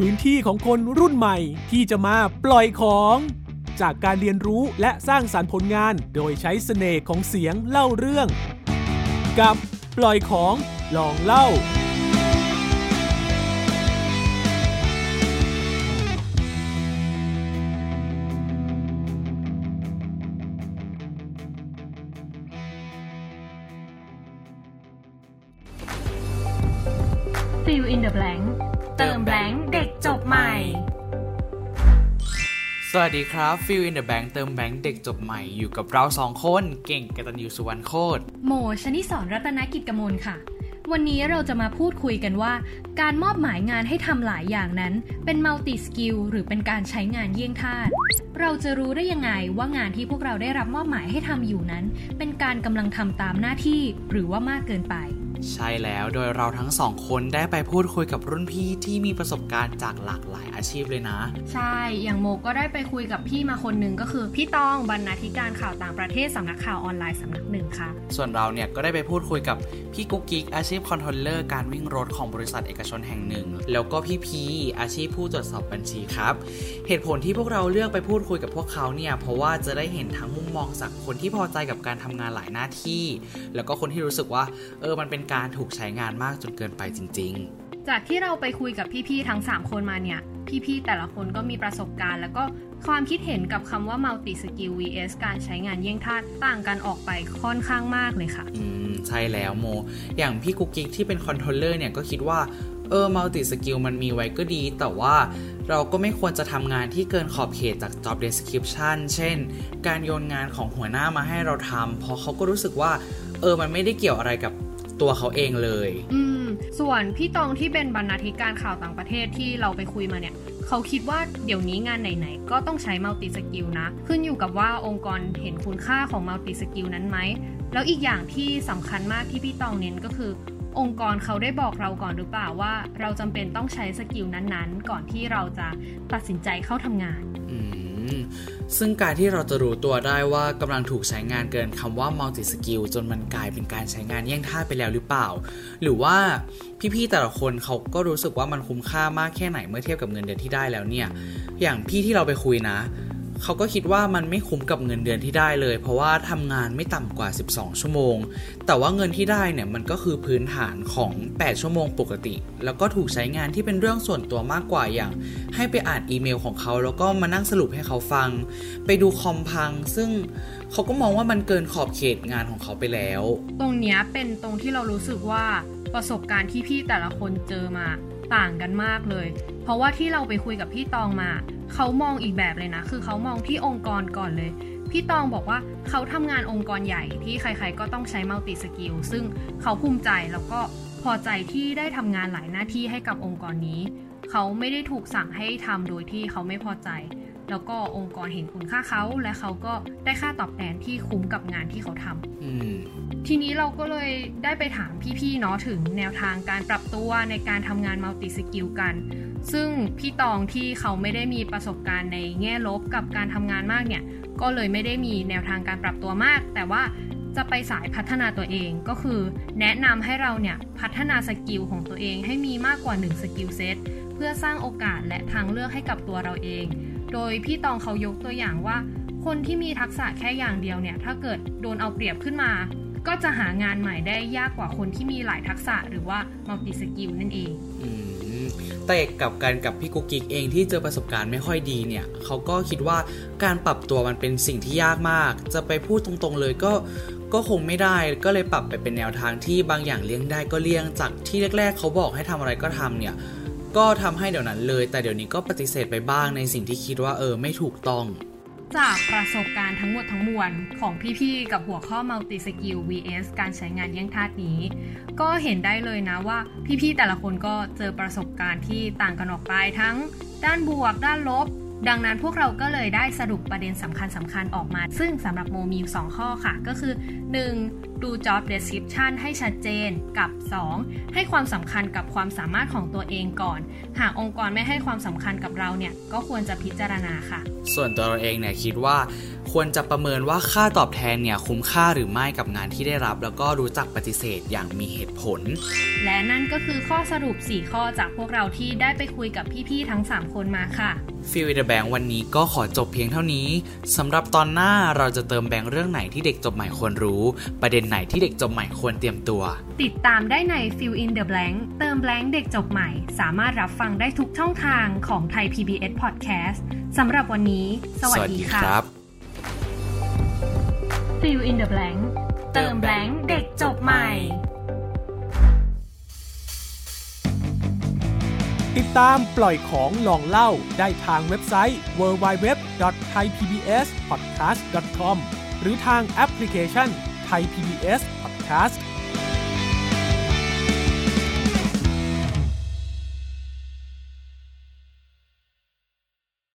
พื้นที่ของคนรุ่นใหม่ที่จะมาปล่อยของ จากการเรียนรู้และสร้างสารรค์ผลงาน โดยใช้เสน่ห์ของเสียงเล่าเรื่อง กับปล่อยของลองเล่า Fill in the blank เติม blank เด็กจบใหม่ สวัสดีครับ Fill in the Bank เติมแบงค์เด็กจบใหม่อยู่กับเราสองคนเก่งกตันยูสุวรรณโคตรโมชนิสรรัตนกิจกมลค่ะ วันนี้เราจะมาพูดคุยกันว่า การมอบหมายงานให้ทำหลายอย่างนั้น เป็น multi skill หรือเป็นการใช้งานเยี่ยงทาสเราจะรู้ได้ยังไงว่างานที่พวกเราได้รับมอบหมายให้ทำอยู่นั้น เป็นการกำลังทำตามหน้าที่หรือว่ามากเกินไป ใช่แล้วโดยเราทั้งสองคนได้ไปพูดคุยกับรุ่นพี่ที่มีประสบการณ์จากหลากหลายอาชีพเลยนะ ใช่ อย่างโมก็ได้ไปคุยกับพี่มาคนหนึ่งก็คือพี่ตองบรรณาธิการข่าวต่างประเทศสำนักข่าวออนไลน์สำนักหนึ่งค่ะ ส่วนเราเนี่ยก็ได้ไปพูดคุยกับพี่กุ๊กกิ๊กอาชีพ controller การวิ่งรถของบริษัทเอกชนแห่งหนึ่ง แล้วก็พี่พีอาชีพผู้ตรวจสอบบัญชีครับ เหตุผลที่พวกเราเลือกไปพูดคุยกับพวกเขาเนี่ยเพราะว่าจะได้เห็นทั้งมุมมองจากคนที่พอใจกับการทำงานหลายหน้าที่ แล้วก็คนที่รู้สึกว่าเออมันเป็นการถูกใช้งานมากจนเกินไปจริง ๆ จากที่เราไปคุยกับพี่ๆทั้ง 3 คนมาเนี่ย พี่ๆแต่ละคนก็มีประสบการณ์ แล้วก็ความคิดเห็นกับคำว่า multi skill vs การใช้งานเยี่ยงทาสต่างกันออกไปค่อนข้างมากเลยค่ะ อืม ใช่แล้วโม อย่างพี่กุ๊กกิ๊กที่เป็น controller เนี่ยก็คิดว่าเออ multi skill มันมีไว้ก็ดี แต่ว่าเราก็ไม่ควรจะทำงานที่เกินขอบเขตจาก job description เช่น การโยนงานของหัวหน้ามาให้เราทำเพราะเขาก็รู้สึกว่า เออมันไม่ได้เกี่ยวอะไรกับ ตัวเขาเองเลย อืม ส่วนพี่ตองที่เป็นบรรณาธิการข่าวต่างประเทศที่เราไปคุยมาเนี่ยเขาคิดว่าเดี๋ยวนี้งานไหนๆ ก็ต้องใช้ multi skill นะ ขึ้นอยู่กับว่าองค์กรเห็นคุณค่าของ multi skill นั้นไหม แล้วอีกอย่างที่สำคัญมากที่พี่ตองเน้นก็คือ องค์กรเขาได้บอกเราก่อนหรือเปล่าว่า เราจำเป็นต้องใช้ skill นั้นๆ ก่อนที่เราจะตัดสินใจเข้าทำงาน อืม ซึ่งการที่เราจะรู้ตัวได้ว่ากำลังถูกใช้งานเกินคำว่า multi skill จนมันกลายเป็นการใช้งานแย่งท่าไปแล้วหรือเปล่า หรือว่าพี่ๆแต่ละคนเขาก็รู้สึกว่ามันคุ้มค่ามากแค่ไหนเมื่อเทียบกับเงินเดือนที่ได้แล้วเนี่ย อย่างพี่ที่เราไปคุยนะ เขาก็คิดว่ามันไม่คุ้มกับเงินเดือนที่ได้เลย เพราะว่าทำงานไม่ต่ำกว่า 12 ชั่วโมง แต่ว่าเงินที่ได้เนี่ยมันก็คือพื้นฐานของ 8 ชั่วโมงปกติ แล้วก็ถูกใช้งานที่เป็นเรื่องส่วนตัวมากกว่าอย่าง ให้ไปอ่านอีเมลของเขา แล้วก็มานั่งสรุปให้เขาฟัง ไปดูคอมพัง ซึ่งเขาก็มองว่ามันเกินขอบเขตงานของเขาไปแล้ว ตรงเนี้ยเป็นตรงที่เรารู้สึกว่าประสบการณ์ที่พี่แต่ละคนเจอมาต่างกันมากเลย เพราะว่าที่เราไปคุยกับพี่ตองมา เขามองอีกแบบเลยนะ คือเขามองที่องค์กรก่อนเลย พี่ตองบอกว่าเขาทำงานองค์กรใหญ่ที่ใครๆก็ต้องใช้ multi-skill ซึ่งเขาภูมิใจแล้วก็พอใจที่ได้ทำงานหลายหน้าที่ให้กับองค์กรนี้ เขาไม่ได้ถูกสั่งให้ทำโดยที่เขาไม่พอใจ แล้วก็องค์กรเห็นคุณค่าเขาและเขาก็ได้ค่าตอบแทนที่คุ้มกับงานที่เขาทำอืมทีนี้เราก็เลยได้ไปถามพี่ๆเนาะถึงแนวทางการปรับตัวในการทำงาน multi-skill กัน ซึ่งพี่ตองที่เขาไม่ได้มีประสบการณ์ในแง่ลบกับการทำงานมากเนี่ย ก็เลยไม่ได้มีแนวทางการปรับตัวมาก แต่ว่าจะไปสายพัฒนาตัวเองก็คือ แนะนำให้เราเนี่ยพัฒนา skill ของตัวเองให้มีมากกว่า1 skill set เพื่อสร้างโอกาสและทางเลือกให้กับตัวเราเอง โดยพี่ตองเขายกตัวอย่างว่า คนที่มีทักษะแค่อย่างเดียวเนี่ย ถ้าเกิดโดนเอาเปรียบขึ้นมา ก็จะหางานใหม่ได้ยากกว่าคนที่มีหลายทักษะหรือว่า multi-skill นั่นเองแต่กับการกับพี่กุ๊กกิ๊กเองที่เจอประสบการณ์ไม่ค่อยดีเนี่ยเขาก็คิดว่าการปรับตัวมันเป็นสิ่งที่ยากมาก จะไปพูดตรงๆเลยก็ก็คงไม่ได้ก็เลยปรับไปเป็นแนวทางที่บางอย่างเลี่ยงได้ก็เลี่ยงจากที่แรก ๆเขาบอกให้ทำอะไรก็ทำเนี่ย ก็ทำให้เดี๋ยวนั้นเลย แต่เดี๋ยวนี้ก็ปฏิเสธไปบ้างในสิ่งที่คิดว่าเออไม่ถูกต้อง จากประสบการณ์ทั้งหมดทั้งมวลของพี่ๆ กับหัวข้อ multi skill vs การใช้งานเยี่ยงทาสนี้ ก็เห็นได้เลยนะว่าพี่ๆ แต่ละคนก็เจอประสบการณ์ที่ต่างกันออกไปทั้ง ด้านบวก ด้านลบดังนั้นพวกเราก็เลยได้สรุปประเด็นสำคัญสำคัญๆออกมา ซึ่งสำหรับโมมีอยู่2ข้อค่ะ ก็คือ 1. ดู job description ให้ชัดเจนกับ 2. ให้ความสำคัญกับความสามารถของตัวเองก่อน หากองค์กรไม่ให้ความสำคัญกับเราเนี่ย ก็ควรจะพิจารณาค่ะ ส่วนตัวเราเองเนี่ยคิดว่าควรจะประเมินว่าค่าตอบแทนเนี่ยคุ้มค่าหรือไม่กับงานที่ได้รับ แล้วก็รู้จักปฏิเสธอย่างมีเหตุผล และนั่นก็คือข้อสรุป 4 ข้อจากพวกเราที่ได้ไปคุยกับพี่ๆทั้ง 3 คนมาค่ะ Fill in the Blank วันนี้ก็ขอจบเพียงเท่านี้สำหรับตอนหน้าเราจะเติม blank เรื่องไหนที่เด็กจบใหม่ควรรู้ ประเด็นไหนที่เด็กจบใหม่ควรเตรียมตัว ติดตามได้ใน Fill in the Blank เติม blank เด็กจบใหม่ สามารถรับฟังได้ทุกช่องทางของไทย PBS Podcast สำหรับวันนี้ สวัสดีค่ะครับ Fill in the Blank เติม blank เด็กจบใหม่ ติดตามปล่อยของลองเล่าได้ทางเว็บไซต์ www.thaipbspodcast.com หรือทางแอปพลิเคชัน Thai PBS Podcast